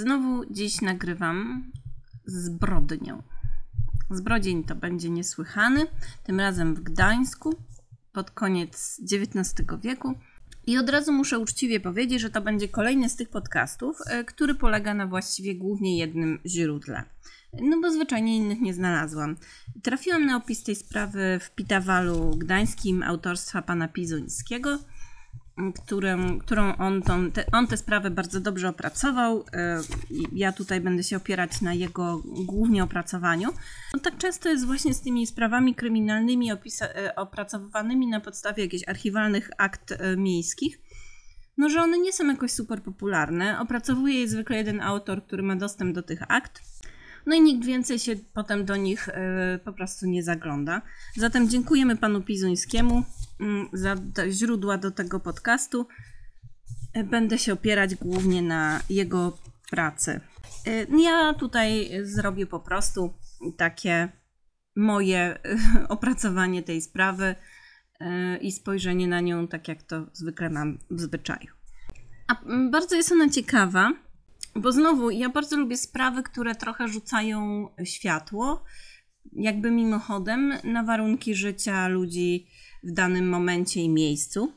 Znowu dziś nagrywam zbrodnią. Zbrodzień to będzie niesłychany, tym razem w Gdańsku pod koniec XIX wieku. I od razu muszę uczciwie powiedzieć, że to będzie kolejny z tych podcastów, e, który polega na właściwie głównie jednym źródle. No bo zwyczajnie innych nie znalazłam. Trafiłam na opis tej sprawy w Pitawalu gdańskim autorstwa pana Pizuńskiego – którym, którą on, tą, te, on tę sprawę bardzo dobrze opracował. E, ja tutaj będę się opierać na jego głównie opracowaniu. No, tak często jest właśnie z tymi sprawami kryminalnymi e, opracowywanymi na podstawie jakichś archiwalnych akt e, miejskich, no że one nie są jakoś super popularne. Opracowuje je zwykle jeden autor, który ma dostęp do tych akt. No i nikt więcej się potem do nich po prostu nie zagląda. Zatem dziękujemy panu Pizuńskiemu za źródła do tego podcastu. E, będę się opierać głównie na jego pracy. E, ja tutaj zrobię po prostu takie moje opracowanie tej sprawy e, i spojrzenie na nią tak, jak to zwykle mam w zwyczaju. A mm, bardzo jest ona ciekawa, bo znowu ja bardzo lubię sprawy, które trochę rzucają światło, jakby mimochodem, na warunki życia ludzi w danym momencie i miejscu.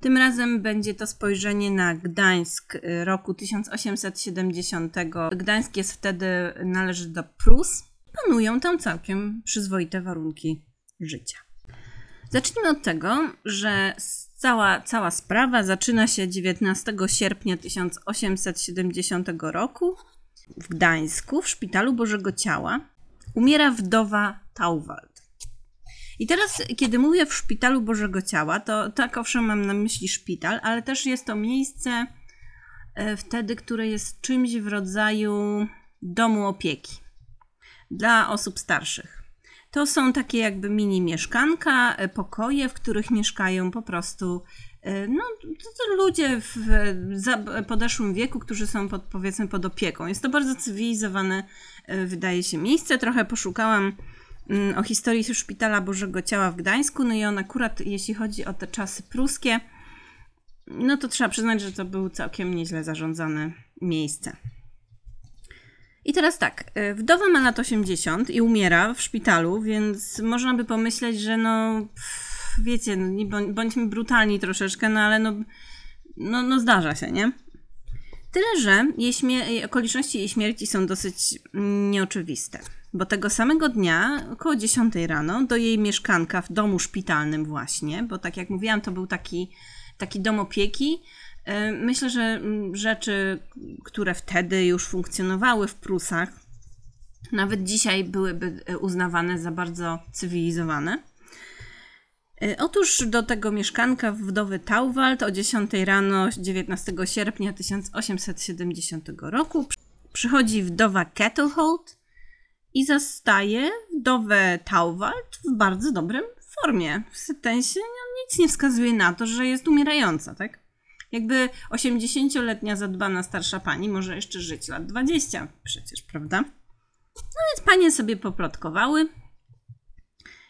Tym razem będzie to spojrzenie na Gdańsk y, roku 1870. Gdańsk jest wtedy, należy do Prus. Panują tam całkiem przyzwoite warunki życia. Zacznijmy od tego, że cała, cała sprawa zaczyna się 19 sierpnia 1870 roku w Gdańsku, w szpitalu Bożego Ciała. Umiera wdowa Tauwald. I teraz, kiedy mówię w szpitalu Bożego Ciała, to tak owszem mam na myśli szpital, ale też jest to miejsce e, wtedy, które jest czymś w rodzaju domu opieki dla osób starszych. To są takie jakby mini mieszkanka, e, pokoje, w których mieszkają po prostu e, no, ludzie w podeszłym wieku, którzy są pod, powiedzmy pod opieką. Jest to bardzo cywilizowane, wydaje się, miejsce. Trochę poszukałam o historii Szpitala Bożego Ciała w Gdańsku. No i on akurat, jeśli chodzi o te czasy pruskie, no to trzeba przyznać, że to było całkiem nieźle zarządzane miejsce. I teraz tak, y, wdowa ma lat 80 i umiera w szpitalu, więc można by pomyśleć, że no, wiecie, no, bądźmy brutalni troszeczkę, no ale no, no, no zdarza się, nie? Tyle, że jej okoliczności jej śmierci są dosyć nieoczywiste bo tego samego dnia, około 10 rano, do jej mieszkanka w domu szpitalnym właśnie, bo tak jak mówiłam, to był taki, taki dom opieki. E, myślę, że mm, rzeczy, które wtedy już funkcjonowały w Prusach, nawet dzisiaj byłyby e, uznawane za bardzo cywilizowane. E, otóż do tego mieszkanka wdowy Tauwald o 10 rano 19 sierpnia 1870 roku przychodzi wdowa Kettlehold, i zastaje wdowę Tauwald w bardzo dobrym formie. W sensie no, nic nie wskazuje na to, że jest umierająca, tak? Jakby 80-letnia zadbana starsza pani może jeszcze żyć lat 20 przecież, prawda? No więc panie sobie poplotkowały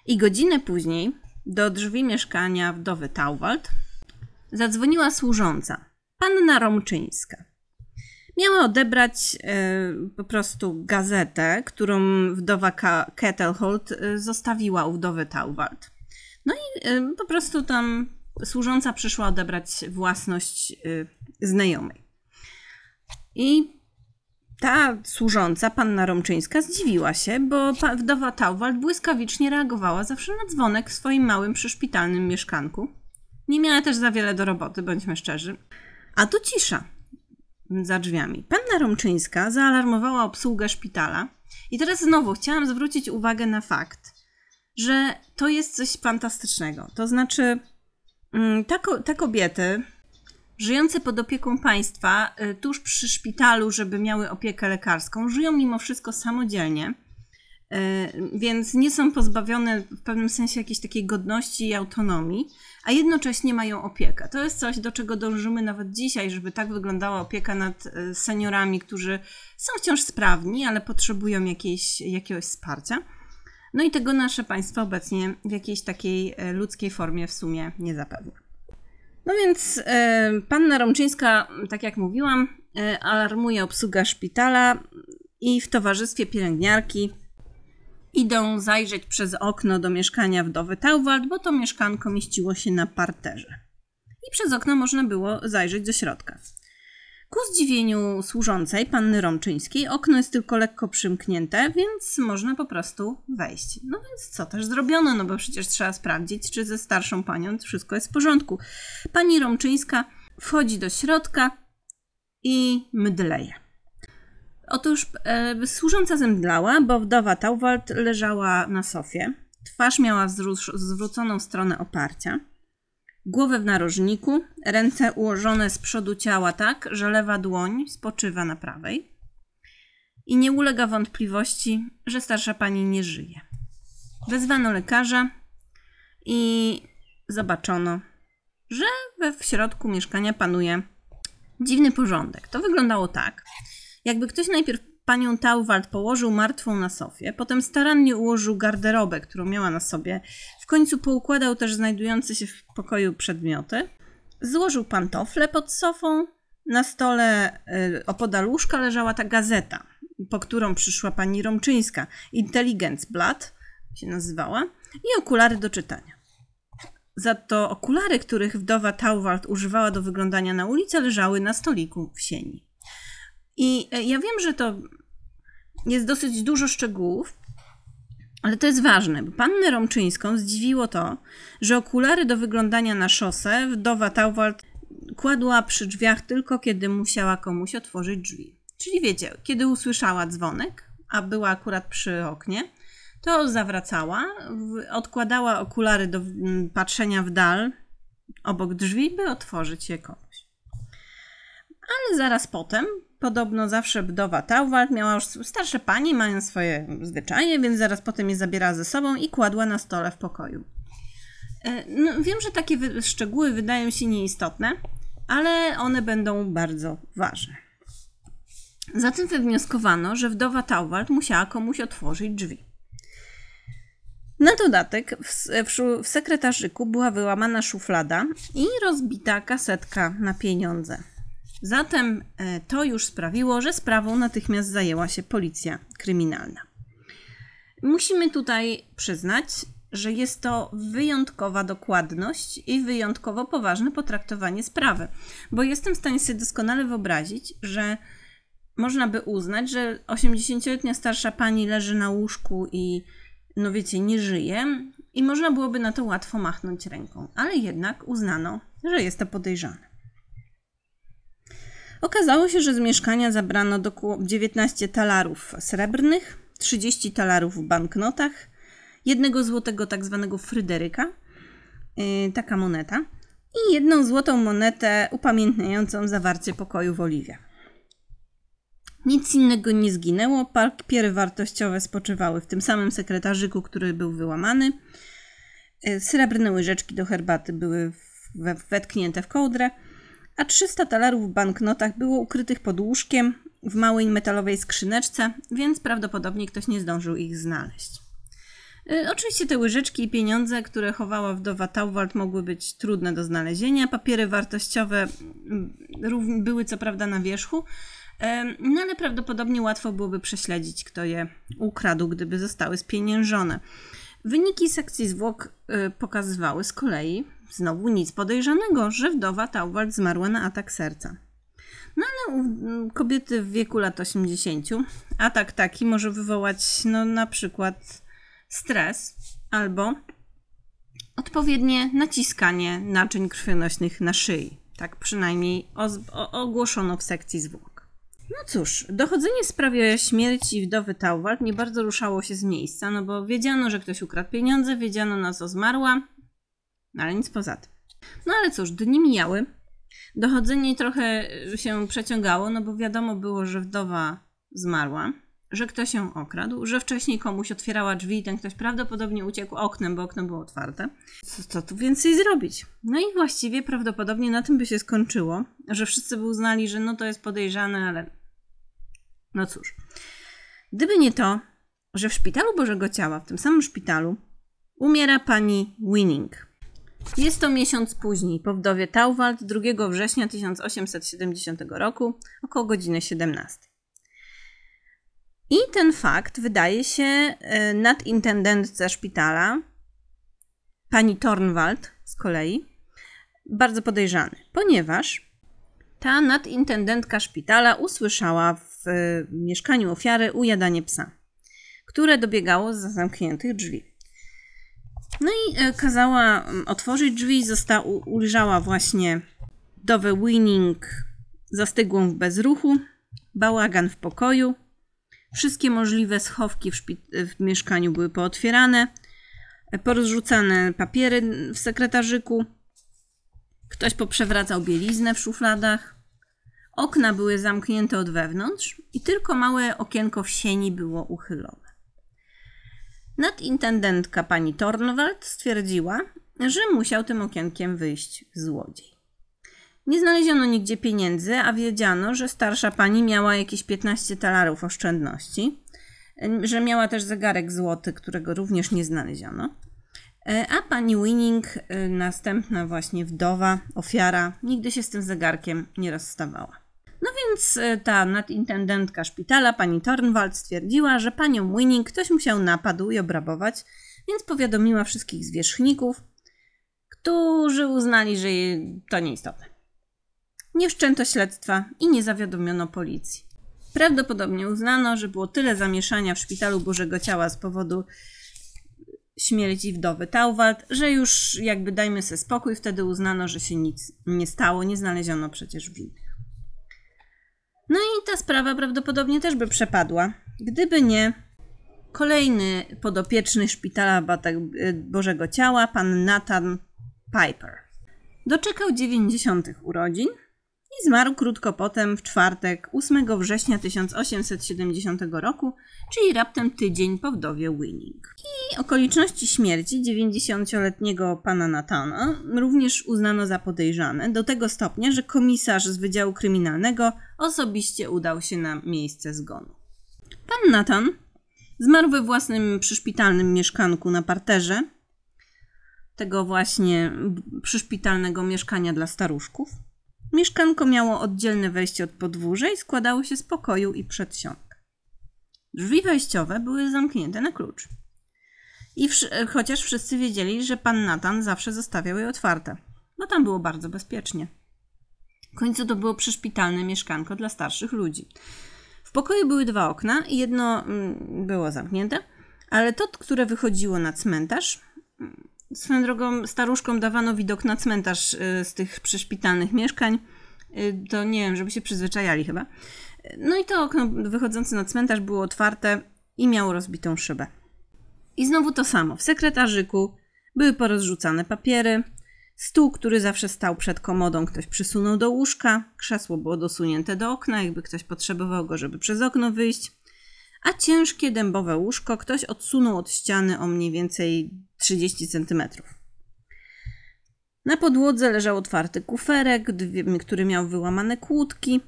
i godzinę później do drzwi mieszkania wdowy Tauwald zadzwoniła służąca, panna Romczyńska. Miała odebrać e, po prostu gazetę, którą wdowa Kettlehold e, zostawiła u wdowy Tauwald. No i e, po prostu tam służąca przyszła odebrać własność znajomej. I ta służąca, panna Romczyńska, zdziwiła się, bo wdowa Tauwald błyskawicznie reagowała zawsze na dzwonek w swoim małym przyszpitalnym mieszkanku. Nie miała też za wiele do roboty, bądźmy szczerzy. A tu cisza za drzwiami. Panna Romczyńska zaalarmowała obsługę szpitala i teraz znowu chciałam zwrócić uwagę na fakt, że to jest coś fantastycznego. To znaczy, mm, te, te kobiety żyjące pod opieką państwa y, tuż przy szpitalu, żeby miały opiekę lekarską, żyją mimo wszystko samodzielnie, więc nie są pozbawione w pewnym sensie jakiejś takiej godności i autonomii a jednocześnie mają opiekę. To jest coś, do czego dążymy nawet dzisiaj, żeby tak wyglądała opieka nad e, seniorami, którzy są wciąż sprawni, ale potrzebują jakiejś, jakiegoś wsparcia. No i tego nasze państwo obecnie w jakiejś takiej e, ludzkiej formie w sumie nie zapewnia. No więc e, panna Romczyńska, tak jak mówiłam, e, alarmuje obsługa szpitala i w towarzystwie pielęgniarki idą zajrzeć przez okno do mieszkania wdowy Tauwald, bo to mieszkanko mieściło się na parterze. I przez okno można było zajrzeć do środka. Ku zdziwieniu służącej, panny Romczyńskiej, okno jest tylko lekko przymknięte, więc można po prostu wejść. No więc co też zrobiono, no bo przecież trzeba sprawdzić, czy ze starszą panią wszystko jest w porządku. Pani Romczyńska wchodzi do środka i mdleje. Otóż e, służąca zemdlała, bo wdowa Tauwald leżała na sofie. Twarz miała zwróconą stronę oparcia głowę w narożniku, ręce ułożone z przodu ciała tak, że lewa dłoń spoczywa na prawej. I nie ulega wątpliwości, że starsza pani nie żyje. Wezwano lekarza i zobaczono, że we w środku mieszkania panuje dziwny porządek. To wyglądało tak, jakby ktoś najpierw panią Tauwald położył martwą na sofie, potem starannie ułożył garderobę, którą miała na sobie, w końcu poukładał też znajdujące się w pokoju przedmioty, złożył pantofle pod sofą, na stole y, opodal łóżka leżała ta gazeta, po którą przyszła pani Romczyńska, Intelligence Blood się nazywała, i okulary do czytania. Za to okulary, których wdowa Tauwald używała do wyglądania na ulicę, leżały na stoliku w sieni. I e, ja wiem, że to jest dosyć dużo szczegółów, ale to jest ważne, pannę Romczyńską zdziwiło to, że okulary do wyglądania na szosę wdowa Tauwald kładła przy drzwiach tylko kiedy musiała komuś otworzyć drzwi. Czyli wiecie, kiedy usłyszała dzwonek, a była akurat przy oknie, to zawracała, odkładała okulary do patrzenia w dal obok drzwi, by otworzyć je komuś. Ale zaraz potem Podobno zawsze wdowa Tauwald miała już starsze pani, mają swoje zwyczaje, więc zaraz potem je zabierała ze sobą i kładła na stole w pokoju. E, no, wiem, że takie szczegóły wydają się nieistotne, ale one będą bardzo ważne. Zatem wywnioskowano, że wdowa Tauwald musiała komuś otworzyć drzwi. Na dodatek w, w, w sekretarzyku była wyłamana szuflada i rozbita kasetka na pieniądze. Zatem e, to już sprawiło, że sprawą natychmiast zajęła się policja kryminalna. Musimy tutaj przyznać, że jest to wyjątkowa dokładność i wyjątkowo poważne potraktowanie sprawy, bo jestem w stanie sobie doskonale wyobrazić, że można by uznać, że 80-letnia starsza pani leży na łóżku i, no wiecie, nie żyje, i można byłoby na to łatwo machnąć ręką, ale jednak uznano, że jest to podejrzane. Okazało się, że z mieszkania zabrano do 19 talarów srebrnych, 30 talarów w banknotach, jednego złotego tak zwanego Fryderyka, yy, taka moneta, i jedną złotą monetę upamiętniającą zawarcie pokoju w Oliwie. Nic innego nie zginęło, papiery wartościowe spoczywały w tym samym sekretarzyku, który był wyłamany. Yy, srebrne łyżeczki do herbaty były wetknięte w kołdrę a 300 talarów w banknotach było ukrytych pod łóżkiem w małej metalowej skrzyneczce, więc prawdopodobnie ktoś nie zdążył ich znaleźć. Y, oczywiście te łyżeczki i pieniądze, które chowała wdowa Tauwald, mogły być trudne do znalezienia. Papiery wartościowe mm, były co prawda na wierzchu, no ale prawdopodobnie łatwo byłoby prześledzić, kto je ukradł, gdyby zostały spieniężone. Wyniki sekcji zwłok y, pokazywały z kolei, Znowu nic podejrzanego, że wdowa Tauwald zmarła na atak serca. No ale u kobiety w wieku lat 80 atak taki może wywołać no, na przykład stres albo odpowiednie naciskanie naczyń krwionośnych na szyi. Tak przynajmniej ogłoszono w sekcji zwłok. No cóż, dochodzenie w sprawie śmierci wdowy Tauwald nie bardzo ruszało się z miejsca, no bo wiedziano, że ktoś ukradł pieniądze, wiedziano na co zmarła, no ale nic poza tym. No ale cóż, dni mijały. Dochodzenie trochę się przeciągało, no bo wiadomo było, że wdowa zmarła, że ktoś ją okradł, że wcześniej komuś otwierała drzwi i ten ktoś prawdopodobnie uciekł oknem, bo okno było otwarte. Co, co tu więcej zrobić? No i właściwie prawdopodobnie na tym by się skończyło, że wszyscy by uznali, że no to jest podejrzane, ale no cóż. Gdyby nie to, że w szpitalu Bożego Ciała, w tym samym szpitalu, umiera pani Winning. Jest to miesiąc później, po wdowie Tauwald 2 września 1870 roku, około godziny 17. I ten fakt wydaje się e, nadintendentce szpitala, pani Tornwald z kolei, bardzo podejrzany, ponieważ ta nadintendentka szpitala usłyszała w mieszkaniu ofiary ujadanie psa, które dobiegało z zamkniętych drzwi. No i e, kazała mm, otworzyć drzwi, zosta- ujrzała właśnie wdowę Winning zastygłą w bezruchu, bałagan w pokoju, wszystkie możliwe schowki w, w mieszkaniu były pootwierane, e, porozrzucane papiery w sekretarzyku, ktoś poprzewracał bieliznę w szufladach, okna były zamknięte od wewnątrz i tylko małe okienko w sieni było uchylone. Nadintendentka pani Tornwald stwierdziła, że musiał tym okienkiem wyjść złodziej. Nie znaleziono nigdzie pieniędzy, a wiedziano, że starsza pani miała jakieś 15 talarów oszczędności, że miała też zegarek złoty, którego również nie znaleziono. E, A pani Winning, e, następna właśnie wdowa, ofiara, nigdy się z tym zegarkiem nie rozstawała. No więc e, ta nadintendentka szpitala, pani Tornwald, stwierdziła, że panią Winning ktoś musiał napadł i obrabować, więc powiadomiła wszystkich zwierzchników, którzy uznali, że to nieistotne. Nie wszczęto śledztwa i nie zawiadomiono policji. Prawdopodobnie uznano, że było tyle zamieszania w szpitalu Bożego Ciała z powodu śmierci wdowy Tauwald, że już jakby dajmy sobie spokój, wtedy uznano, że się nic nie stało, nie znaleziono przecież winnych. No i ta sprawa prawdopodobnie też by przepadła, gdyby nie kolejny podopieczny szpitala Bożego Ciała, pan Nathan Piper. Doczekał 90. urodzin i zmarł krótko potem, w czwartek, 8 września 1870 roku, czyli raptem tydzień po wdowie Winning. I okoliczności śmierci 90-letniego pana Nathana również uznano za podejrzane, do tego stopnia, że komisarz z Wydziału Kryminalnego osobiście udał się na miejsce zgonu. Pan Nathan zmarł we własnym przyszpitalnym mieszkanku na parterze, tego właśnie przyszpitalnego mieszkania dla staruszków. Mieszkanko miało oddzielne wejście od podwórza i składało się z pokoju i przedsionek. Drzwi wejściowe były zamknięte na klucz. I wsz- chociaż wszyscy wiedzieli, że pan Nathan zawsze zostawiał je otwarte, bo tam było bardzo bezpiecznie. W końcu to było przyszpitalne mieszkanko dla starszych ludzi. W pokoju były dwa okna jedno mm, było zamknięte, ale to, które wychodziło na cmentarz, swoją drogą staruszkom dawano widok na cmentarz y, z tych przyszpitalnych mieszkań, y, to nie wiem, żeby się przyzwyczajali chyba. No i to okno wychodzące na cmentarz było otwarte i miało rozbitą szybę. I znowu to samo. W sekretarzyku były porozrzucane papiery, stół, który zawsze stał przed komodą, ktoś przysunął do łóżka, krzesło było dosunięte do okna, jakby ktoś potrzebował go, żeby przez okno wyjść, a ciężkie dębowe łóżko ktoś odsunął od ściany o mniej więcej 30 cm. Na podłodze leżał otwarty kuferek, który miał wyłamane kłódki.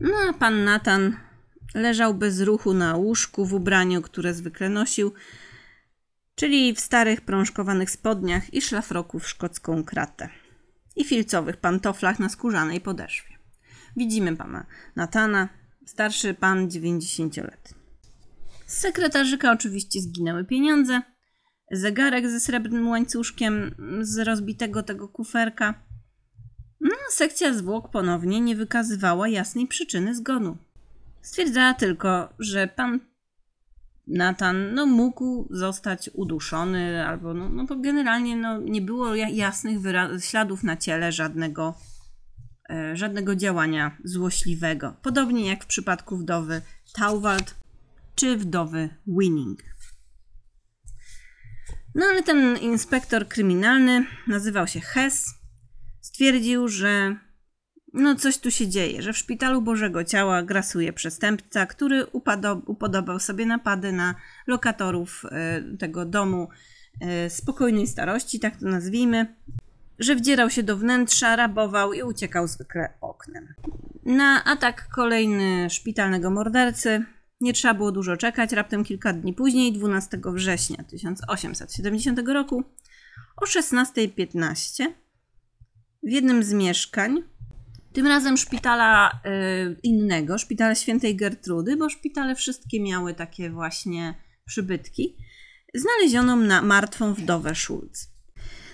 No a pan Natan leżał bez ruchu na łóżku w ubraniu, które zwykle nosił, czyli w starych prążkowanych spodniach i szlafroku w szkocką kratę i filcowych pantoflach na skórzanej podeszwie. Widzimy pana Natana, starszy pan 90-letni. Z sekretarzyka oczywiście zginęły pieniądze, zegarek ze srebrnym łańcuszkiem z rozbitego tego kuferka. No, sekcja zwłok ponownie nie wykazywała jasnej przyczyny zgonu. Stwierdzała tylko, że pan Nathan no, mógł zostać uduszony, albo no, no generalnie no, nie było ja- jasnych śladów na ciele żadnego, żadnego działania złośliwego. Podobnie jak w przypadku wdowy Tauwald czy wdowy Winning. No ale ten inspektor kryminalny nazywał się Hess. Stwierdził, że no coś tu się dzieje, że w szpitalu Bożego Ciała grasuje przestępca, który upodobał sobie napady na lokatorów e, tego domu e, spokojnej starości, tak to nazwijmy, że wdzierał się do wnętrza, rabował i uciekał zwykle oknem. Na atak kolejny szpitalnego mordercy nie trzeba było dużo czekać. Raptem kilka dni później, 12 września 1870 roku, o 16.15 w jednym z mieszkań, tym razem szpitala y, innego, szpitala świętej Gertrudy, bo szpitale wszystkie miały takie właśnie przybytki, znaleziono na martwą wdowę Schulz.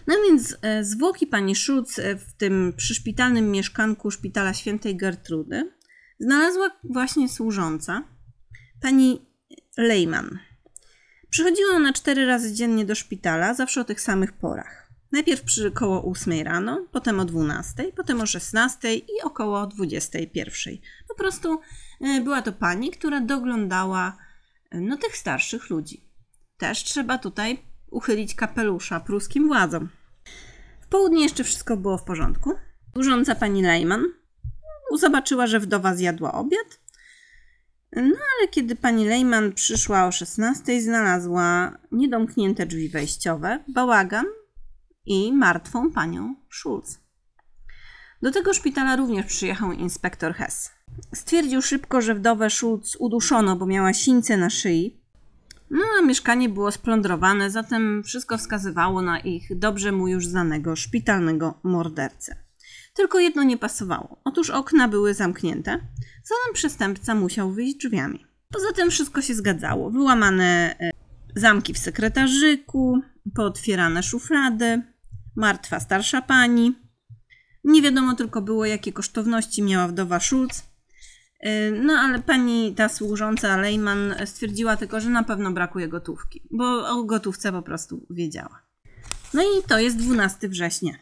No więc e, zwłoki pani Schulz e, w tym przyszpitalnym mieszkanku szpitala świętej Gertrudy znalazła właśnie służąca, pani Lehmann. Przychodziła ona cztery razy dziennie do szpitala, zawsze o tych samych porach. Najpierw przy koło 8 rano, potem o 12, potem o 16 i około 21. Po prostu e, była to pani, która doglądała no, tych starszych ludzi. Też trzeba tutaj uchylić kapelusza pruskim władzom. W południe jeszcze wszystko było w porządku. Służąca pani Lejman zobaczyła, że wdowa zjadła obiad. No ale kiedy pani Lejman przyszła o 16, znalazła niedomknięte drzwi wejściowe, bałagan i martwą panią Schulz. Do tego szpitala również przyjechał inspektor Hess. Stwierdził szybko, że wdowę Schulz uduszono, bo miała sińce na szyi, no a mieszkanie było splądrowane, zatem wszystko wskazywało na ich dobrze mu już znanego szpitalnego mordercę. Tylko jedno nie pasowało. Otóż okna były zamknięte, zatem przestępca musiał wyjść drzwiami. Poza tym wszystko się zgadzało. Wyłamane e, zamki w sekretarzyku, pootwierane szuflady, martwa starsza pani. Nie wiadomo tylko było, jakie kosztowności miała wdowa Schulz, no ale pani ta służąca Lejman stwierdziła tylko, że na pewno brakuje gotówki, bo o gotówce po prostu wiedziała. No i to jest 12 września.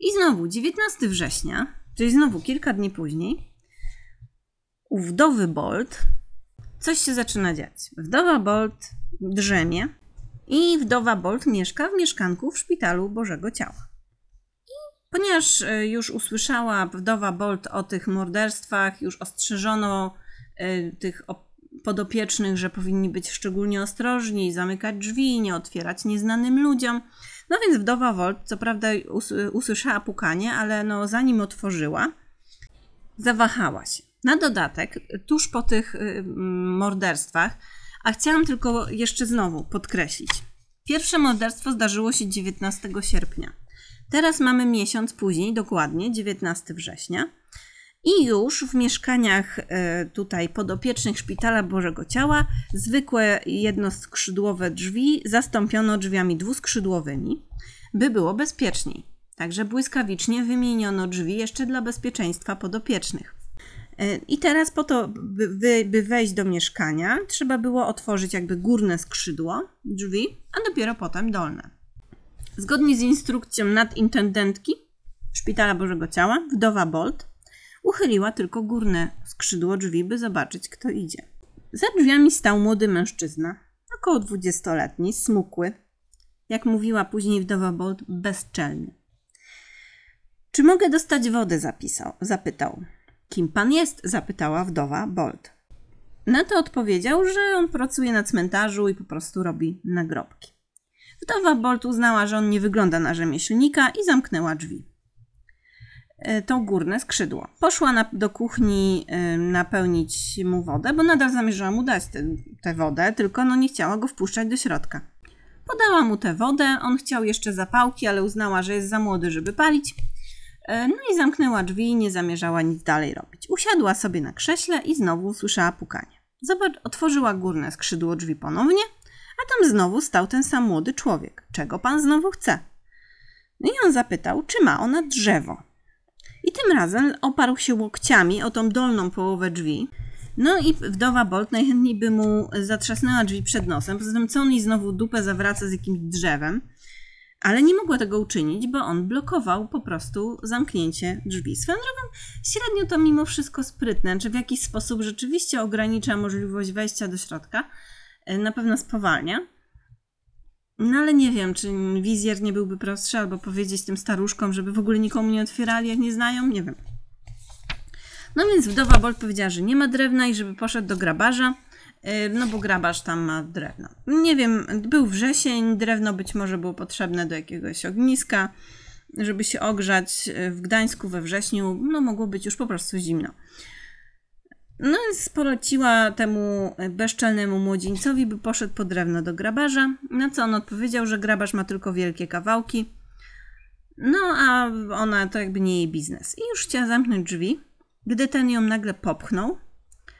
I znowu 19 września, czyli znowu kilka dni później, u wdowy Bolt coś się zaczyna dziać. Wdowa Bolt drzemie i wdowa Bolt mieszka w mieszkanku w szpitalu Bożego Ciała. Ponieważ e, już usłyszała wdowa Bolt o tych morderstwach, już ostrzeżono e, tych podopiecznych, że powinni być szczególnie ostrożni, zamykać drzwi, nie otwierać nieznanym ludziom. No więc wdowa Bolt, co prawda usłyszała pukanie, ale no zanim otworzyła, zawahała się. Na dodatek, tuż po tych y, morderstwach, a chciałam tylko jeszcze znowu podkreślić. Pierwsze morderstwo zdarzyło się 19 sierpnia. Teraz mamy miesiąc później, dokładnie 19 września. I już w mieszkaniach e, tutaj podopiecznych Szpitala Bożego Ciała zwykłe jednoskrzydłowe drzwi zastąpiono drzwiami dwuskrzydłowymi, by było bezpieczniej. Także błyskawicznie wymieniono drzwi jeszcze dla bezpieczeństwa podopiecznych. E, I teraz po to, by, by wejść do mieszkania, trzeba było otworzyć jakby górne skrzydło drzwi, a dopiero potem dolne. Zgodnie z instrukcją nadintendentki Szpitala Bożego Ciała, wdowa Bolt, uchyliła tylko górne skrzydło drzwi, by zobaczyć, kto idzie. Za drzwiami stał młody mężczyzna, około dwudziestoletni, smukły, jak mówiła później wdowa Bolt, bezczelny. Czy mogę dostać wodę? zapisał, zapytał. Kim pan jest? zapytała wdowa Bolt. Na to odpowiedział, że on pracuje na cmentarzu i po prostu robi nagrobki. Wdowa Bolt uznała, że on nie wygląda na rzemieślnika i zamknęła drzwi. E, to górne skrzydło. Poszła na, do kuchni napełnić mu wodę, bo nadal zamierzała mu dać tę wodę, tylko no nie chciała go wpuszczać do środka. Podała mu tę wodę, on chciał jeszcze zapałki, ale uznała, że jest za młody, żeby palić. E, no i zamknęła drzwi i nie zamierzała nic dalej robić. Usiadła sobie na krześle i znowu usłyszała pukanie. Zobacz, otworzyła górne skrzydło drzwi ponownie a tam znowu stał ten sam młody człowiek. Czego pan znowu chce? No i on zapytał, czy ma ona drzewo. I tym razem oparł się łokciami o tą dolną połowę drzwi. No i wdowa Bolt najchętniej by mu zatrzasnęła drzwi przed nosem, poza tym co on znowu dupę zawraca z jakimś drzewem. Ale nie mogła tego uczynić, bo on blokował po prostu zamknięcie drzwi. Swoją drogą, średnio to mimo wszystko sprytne, czy w jakiś sposób rzeczywiście ogranicza możliwość wejścia do środka, na pewno spowalnia. No ale nie wiem, czy wizjer nie byłby prostszy, albo powiedzieć tym staruszkom, żeby w ogóle nikomu nie otwierali, jak nie znają, nie wiem. No więc wdowa Bolt powiedziała, że nie ma drewna i żeby poszedł do grabarza, e, no bo grabarz tam ma drewno. Nie wiem, był wrzesień, drewno być może było potrzebne do jakiegoś ogniska, żeby się ogrzać. E, w Gdańsku we wrześniu, no mogło być już po prostu zimno. No więc poleciła temu bezczelnemu młodzieńcowi, by poszedł po drewno do grabarza, na co on odpowiedział, że grabarz ma tylko wielkie kawałki, no a ona to jakby nie jej biznes. I już chciała zamknąć drzwi, gdy ten ją nagle popchnął,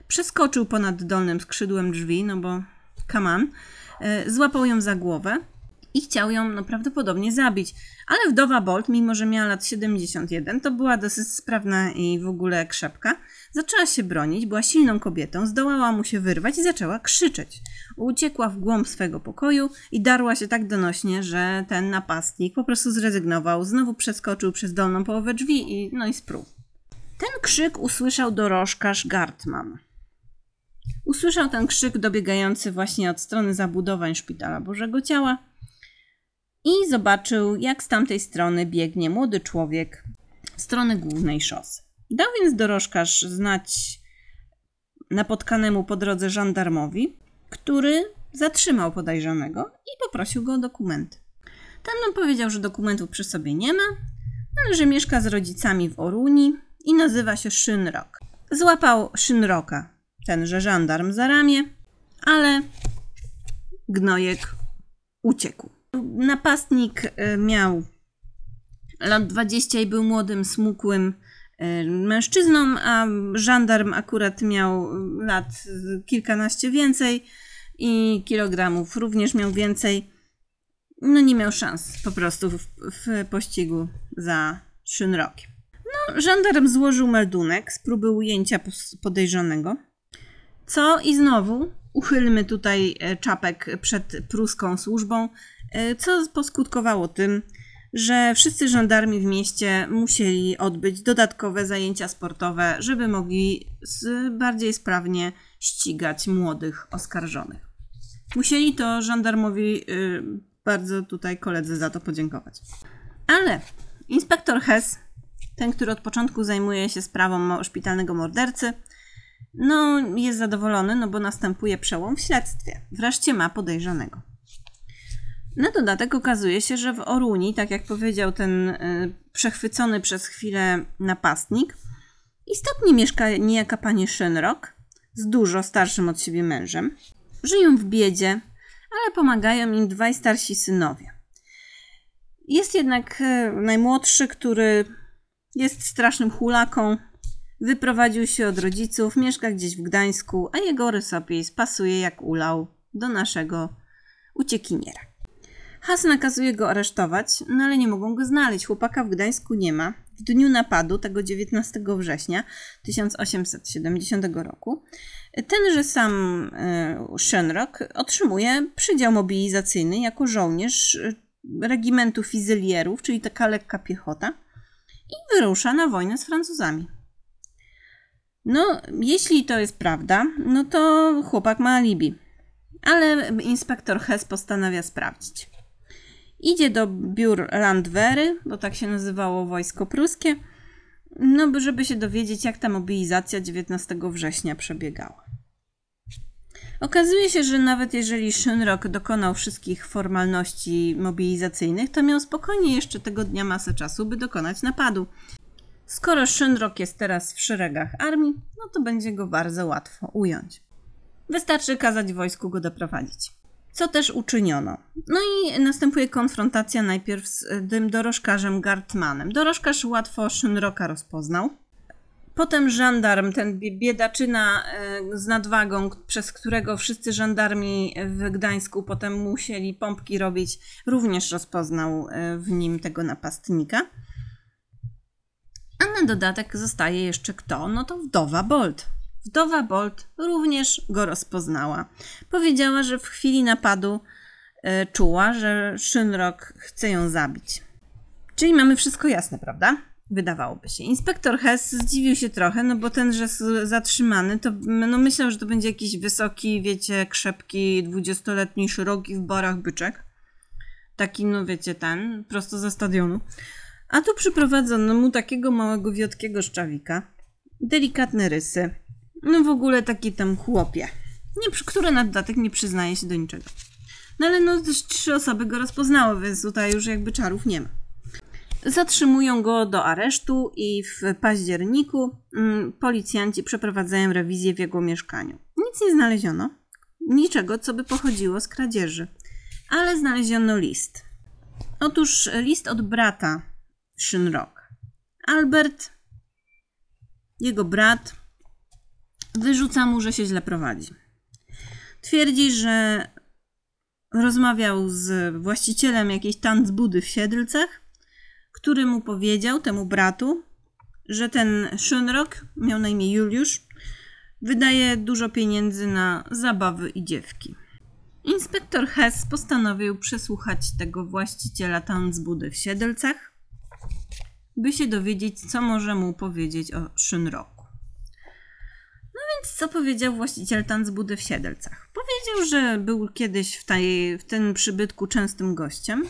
przeskoczył ponad dolnym skrzydłem drzwi, no bo come on, e, złapał ją za głowę i chciał ją no, prawdopodobnie zabić. Ale wdowa Bolt, mimo że miała lat 71, to była dosyć sprawna i w ogóle krzepka, zaczęła się bronić, była silną kobietą, zdołała mu się wyrwać i zaczęła krzyczeć. Uciekła w głąb swego pokoju i darła się tak donośnie, że ten napastnik po prostu zrezygnował, znowu przeskoczył przez dolną połowę drzwi i no i sprół. Ten krzyk usłyszał dorożkarz Gartman. Usłyszał ten krzyk dobiegający właśnie od strony zabudowań Szpitala Bożego Ciała i zobaczył, jak z tamtej strony biegnie młody człowiek w stronę głównej szosy. Dał więc dorożkarz znać napotkanemu po drodze żandarmowi, który zatrzymał podejrzanego i poprosił go o dokumenty. Ten nam powiedział, że dokumentów przy sobie nie ma, ale że mieszka z rodzicami w Oruni i nazywa się Szynrok. Złapał Szynroka, tenże żandarm za ramię, ale gnojek uciekł. Napastnik y, miał lat 20 i był młodym, smukłym y, mężczyzną, a żandarm akurat miał lat kilkanaście więcej i kilogramów również miał więcej. No nie miał szans po prostu w, w pościgu za Szynrokiem. No, żandarm złożył meldunek z próby ujęcia podejrzanego. Co i znowu uchylmy tutaj e, czapek przed pruską służbą, e, co poskutkowało tym, że wszyscy żandarmi w mieście musieli odbyć dodatkowe zajęcia sportowe, żeby mogli bardziej sprawnie ścigać młodych oskarżonych. Musieli to żandarmowi y, bardzo tutaj koledzy za to podziękować. Ale inspektor Hess, ten, który od początku zajmuje się sprawą szpitalnego mordercy, no jest zadowolony, no bo następuje przełom w śledztwie. Wreszcie ma podejrzanego. Na dodatek okazuje się, że w Oruni, tak jak powiedział ten y, przechwycony przez chwilę napastnik, istotnie mieszka niejaka pani Shenrock z dużo starszym od siebie mężem. Żyją w biedzie, ale pomagają im dwaj starsi synowie. Jest jednak y, najmłodszy, który jest strasznym hulaką, wyprowadził się od rodziców, mieszka gdzieś w Gdańsku, a jego rysopis pasuje jak ulał do naszego uciekiniera. Has nakazuje go aresztować, no ale nie mogą go znaleźć. Chłopaka w Gdańsku nie ma. W dniu napadu, tego 19 września 1870 roku, tenże sam y, Shenrock otrzymuje przydział mobilizacyjny jako żołnierz e, regimentu fizylierów, czyli taka lekka piechota, i wyrusza na wojnę z Francuzami. No, jeśli to jest prawda, no to chłopak ma alibi. Ale inspektor Hess postanawia sprawdzić. Idzie do biur Landwery, bo tak się nazywało wojsko pruskie, no żeby się dowiedzieć, jak ta mobilizacja 19 września przebiegała. Okazuje się, że nawet jeżeli Szynrok dokonał wszystkich formalności mobilizacyjnych, to miał spokojnie jeszcze tego dnia masę czasu, by dokonać napadu. Skoro Szynrok jest teraz w szeregach armii, no to będzie go bardzo łatwo ująć. Wystarczy kazać wojsku go doprowadzić co też uczyniono. No i następuje konfrontacja najpierw z tym dorożkarzem Gartmanem. Dorożkarz łatwo Szynroka rozpoznał. Potem żandarm, ten biedaczyna e, z nadwagą, przez którego wszyscy żandarmi w Gdańsku potem musieli pompki robić, również rozpoznał e, w nim tego napastnika. A na dodatek zostaje jeszcze kto? No to wdowa Bolt. Wdowa Bolt również go rozpoznała. Powiedziała, że w chwili napadu e, czuła, że Szynrok chce ją zabić. Czyli mamy wszystko jasne, prawda? Wydawałoby się. Inspektor Hess zdziwił się trochę, no bo ten, że zatrzymany, to no myślał, że to będzie jakiś wysoki, wiecie, krzepki, dwudziestoletni, szeroki w barach byczek. Taki, no wiecie, ten, prosto ze stadionu. A tu przyprowadzono mu takiego małego, wiotkiego szczawika. Delikatne rysy, no w ogóle taki tam chłopie, nie, który na dodatek nie przyznaje się do niczego. No ale no też trzy osoby go rozpoznały, więc tutaj już jakby czarów nie ma. Zatrzymują go do aresztu i w październiku mm, policjanci przeprowadzają rewizję w jego mieszkaniu. Nic nie znaleziono, niczego, co by pochodziło z kradzieży, ale znaleziono list. Otóż list od brata Szynrok. Albert, jego brat, wyrzuca mu, że się źle prowadzi. Twierdzi, że rozmawiał z właścicielem jakiejś tanzbudy w Siedlcach, który mu powiedział, temu bratu, że ten Szynrok, miał na imię Juliusz, wydaje dużo pieniędzy na zabawy i dziewki. Inspektor Hess postanowił przesłuchać tego właściciela tanzbudy w Siedlcach, by się dowiedzieć, co może mu powiedzieć o Szynroku. Więc co powiedział właściciel tanzbudy w Siedlcach? Powiedział, że był kiedyś w, tej, w tym przybytku częstym gościem,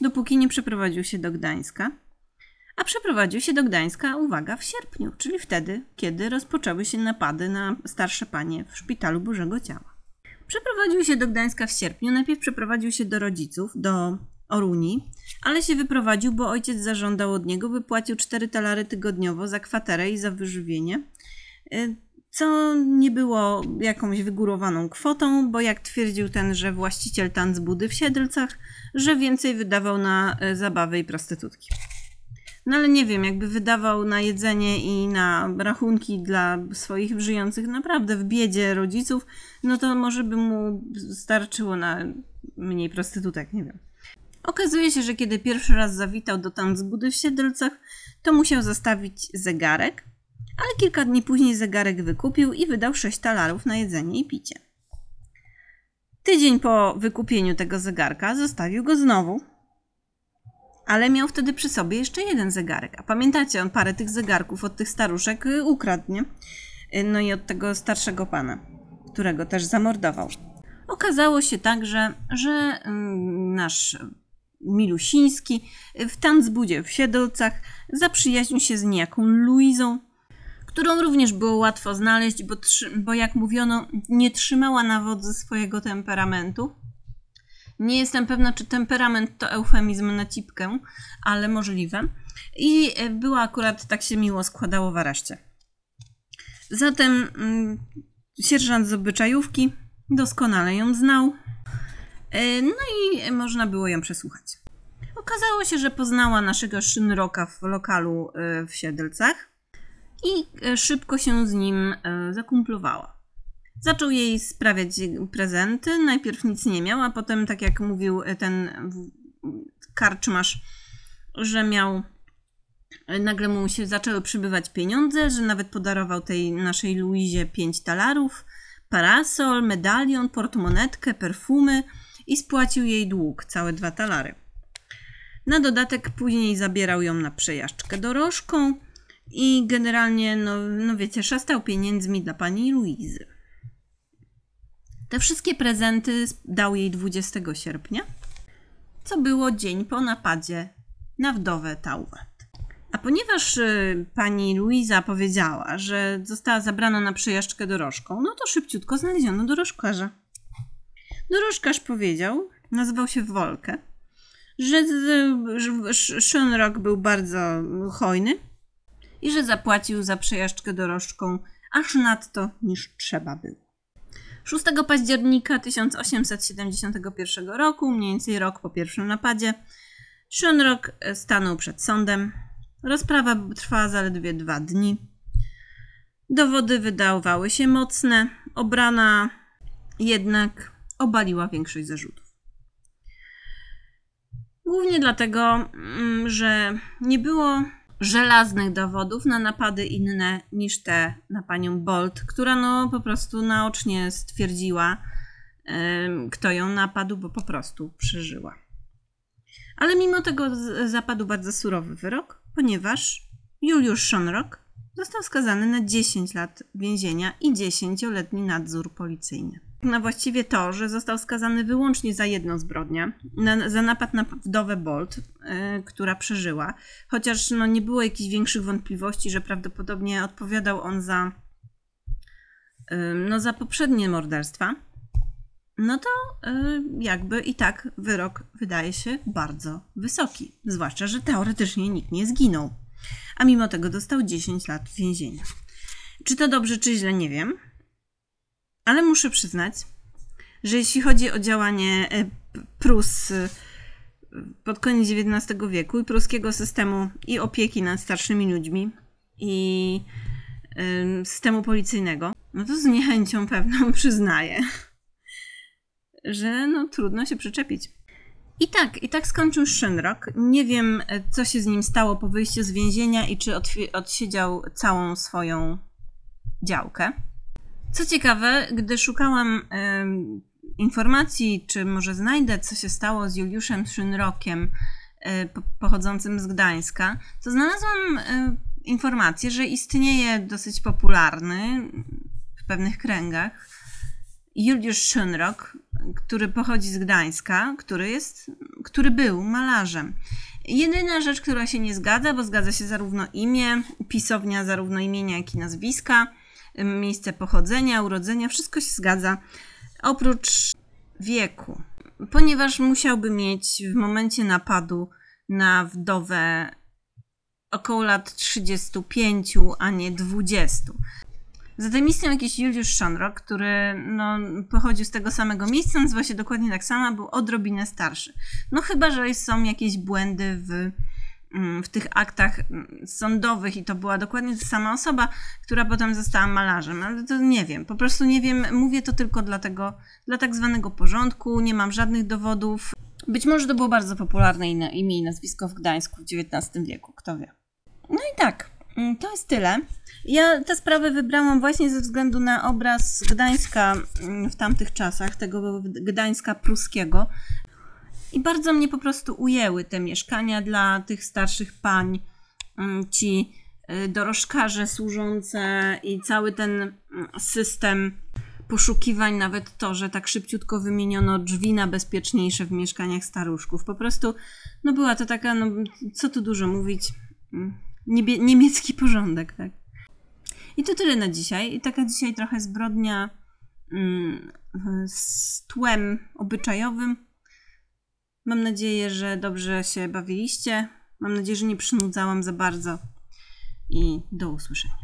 dopóki nie przeprowadził się do Gdańska. A przeprowadził się do Gdańska, uwaga, w sierpniu, czyli wtedy, kiedy rozpoczęły się napady na starsze panie w szpitalu Bożego Ciała. Przeprowadził się do Gdańska w sierpniu. Najpierw przeprowadził się do rodziców, do Oruni, ale się wyprowadził, bo ojciec zażądał od niego, by płacił 4 talary tygodniowo za kwaterę i za wyżywienie, y, co nie było jakąś wygórowaną kwotą, bo jak twierdził tenże właściciel tanzbudy w Siedlcach, że więcej wydawał na y, zabawy i prostytutki. No ale nie wiem, jakby wydawał na jedzenie i na rachunki dla swoich żyjących naprawdę w biedzie rodziców, no to może by mu starczyło na mniej prostytutek, nie wiem. Okazuje się, że kiedy pierwszy raz zawitał do tanzbudy w Siedlcach, to musiał zostawić zegarek, ale kilka dni później zegarek wykupił i wydał 6 talarów na jedzenie i picie. Tydzień po wykupieniu tego zegarka zostawił go znowu, ale miał wtedy przy sobie jeszcze jeden zegarek. A pamiętacie, on parę tych zegarków od tych staruszek y, ukradł, nie? Y, No i od tego starszego pana, którego też zamordował. Okazało się także, że mm, nasz Milusiński w Tanzbudzie w Siedlcach zaprzyjaźnił się z niejaką Luizą, którą również było łatwo znaleźć, bo, bo jak mówiono, nie trzymała na wodzy swojego temperamentu. Nie jestem pewna, czy temperament to eufemizm na cipkę, ale możliwe. I e, była akurat, tak się miło składało w areszcie. Zatem mm, sierżant z obyczajówki doskonale ją znał. E, No i można było ją przesłuchać. Okazało się, że poznała naszego Szynroka w lokalu e, w Siedlcach i e, szybko się z nim e, zakumplowała. Zaczął jej sprawiać prezenty. Najpierw nic nie miał, a potem, tak jak mówił e, ten karczmasz, że miał. Nagle mu się zaczęły przybywać pieniądze, że nawet podarował tej naszej Luizie 5 talarów, parasol, medalion, portmonetkę, perfumy i spłacił jej dług, całe dwa talary. Na dodatek później zabierał ją na przejażdżkę dorożką i generalnie, no, no wiecie, szastał pieniędzmi dla pani Luizy. Te wszystkie prezenty dał jej 20 sierpnia, co było dzień po napadzie na wdowę Tauwat. A ponieważ y, pani Luiza powiedziała, że została zabrana na przejażdżkę dorożką, no to szybciutko znaleziono dorożkarza. Dorożkarz powiedział, nazywał się Wolkę, że, z- że Sz- Szynrok był bardzo hojny i że zapłacił za przejażdżkę dorożką aż nadto niż trzeba było. 6 października 1871 roku, mniej więcej rok po pierwszym napadzie, Szynrok e, stanął przed sądem. Rozprawa trwała zaledwie dwa dni. Dowody wydawały się mocne, obrana jednak obaliła większość zarzutów. Głównie dlatego, mm, że nie było żelaznych dowodów na napady inne niż te na panią Bolt, która no po prostu naocznie stwierdziła, kto ją napadł, bo po prostu przeżyła. Ale mimo tego zapadł bardzo surowy wyrok, ponieważ Juliusz Szonrok został skazany na 10 lat więzienia i 10-letni nadzór policyjny. No właściwie to, że został skazany wyłącznie za jedną zbrodnię, na, za napad na wdowę Bolt, yy, która przeżyła, chociaż no, nie było jakichś większych wątpliwości, że prawdopodobnie odpowiadał on za, yy, no, za poprzednie morderstwa. no to y, jakby i tak wyrok wydaje się bardzo wysoki. Zwłaszcza, że teoretycznie nikt nie zginął. A mimo tego dostał 10 lat więzienia. Czy to dobrze, czy źle, nie wiem. Ale muszę przyznać, że jeśli chodzi o działanie e, Prus y, pod koniec XIX wieku i pruskiego systemu i opieki nad starszymi ludźmi i ym, systemu policyjnego, no to z niechęcią pewną przyznaję, że no trudno się przyczepić. I tak, i tak skończył Shinrock. Nie wiem, e, co się z nim stało po wyjściu z więzienia i czy odsiedział całą swoją działkę. Co ciekawe, gdy szukałam informacji, czy może znajdę, co się stało z Juliuszem Szynrokiem e, po- pochodzącym z Gdańska, to znalazłam e, informację, że istnieje dosyć popularny w pewnych kręgach Juliusz Szynrok, który pochodzi z Gdańska, który jest, który był malarzem. Jedyna rzecz, która się nie zgadza, bo zgadza się zarówno imię, pisownia zarówno imienia, jak i nazwiska, miejsce pochodzenia, urodzenia, wszystko się zgadza, oprócz wieku, ponieważ musiałby mieć w momencie napadu na wdowę około lat 35, a nie 20. Zatem istniał jakiś Juliusz Szonrok, który no, pochodził z tego samego miejsca, nazywa się dokładnie tak samo, był odrobinę starszy. No chyba, że są jakieś błędy w, w tych aktach mm, sądowych i to była dokładnie ta sama osoba, która potem została malarzem, ale to nie wiem, po prostu nie wiem, mówię to tylko dlatego, dla tak zwanego porządku, nie mam żadnych dowodów. Być może to było bardzo popularne imię i nazwisko w Gdańsku w XIX wieku, kto wie. No i tak, mm, to jest tyle. Ja tę sprawę wybrałam właśnie ze względu na obraz Gdańska mm, w tamtych czasach, tego Gdańska pruskiego. I bardzo mnie po prostu ujęły te mieszkania dla tych starszych pań, mm, ci y, dorożkarze służące i cały ten mm, system poszukiwań, nawet to, że tak szybciutko wymieniono drzwi na bezpieczniejsze w mieszkaniach staruszków. Po prostu, no była to taka, no co tu dużo mówić, mm, niebie, niemiecki porządek, tak. I to tyle na dzisiaj. I taka dzisiaj trochę zbrodnia mm, z tłem obyczajowym. Mam nadzieję, że dobrze się bawiliście. Mam nadzieję, że nie przynudzałam za bardzo. I do usłyszenia.